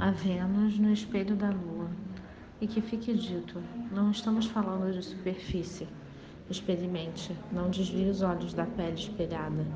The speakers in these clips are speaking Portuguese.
a Vênus no espelho da Lua. E que fique dito, não estamos falando de superfície. Experimente, não desvie os olhos da pele espelhada.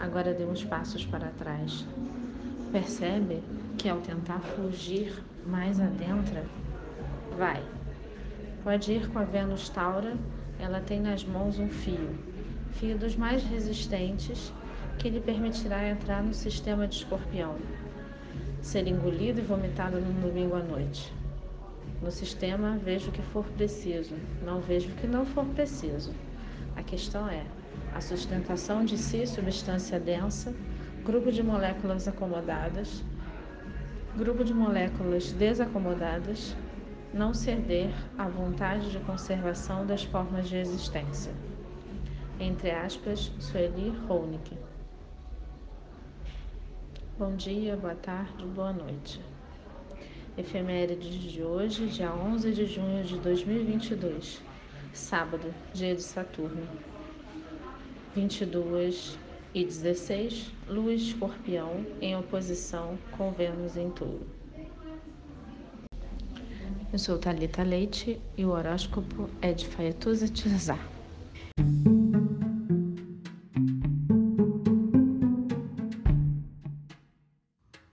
Agora dê uns passos para trás. Percebe que ao tentar fugir mais adentro, vai. Pode ir com a Vênus Taura, ela tem nas mãos um fio, fio dos mais resistentes, que lhe permitirá entrar no sistema de escorpião ser engolido e vomitado no domingo à noite. No sistema, vejo o que for preciso, não vejo o que não for preciso. A questão é a sustentação de si, substância densa, grupo de moléculas acomodadas, grupo de moléculas desacomodadas, não ceder à vontade de conservação das formas de existência. Entre aspas, Sueli Honig. Bom dia, boa tarde, boa noite. Efemérides de hoje, dia 11 de junho de 2022, sábado, dia de Saturno. 22 e 16, Lua Escorpião em oposição com Vênus em Touro. Eu sou Talita Leite e o horóscopo é de Faetuza Tirzar.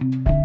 Thank you.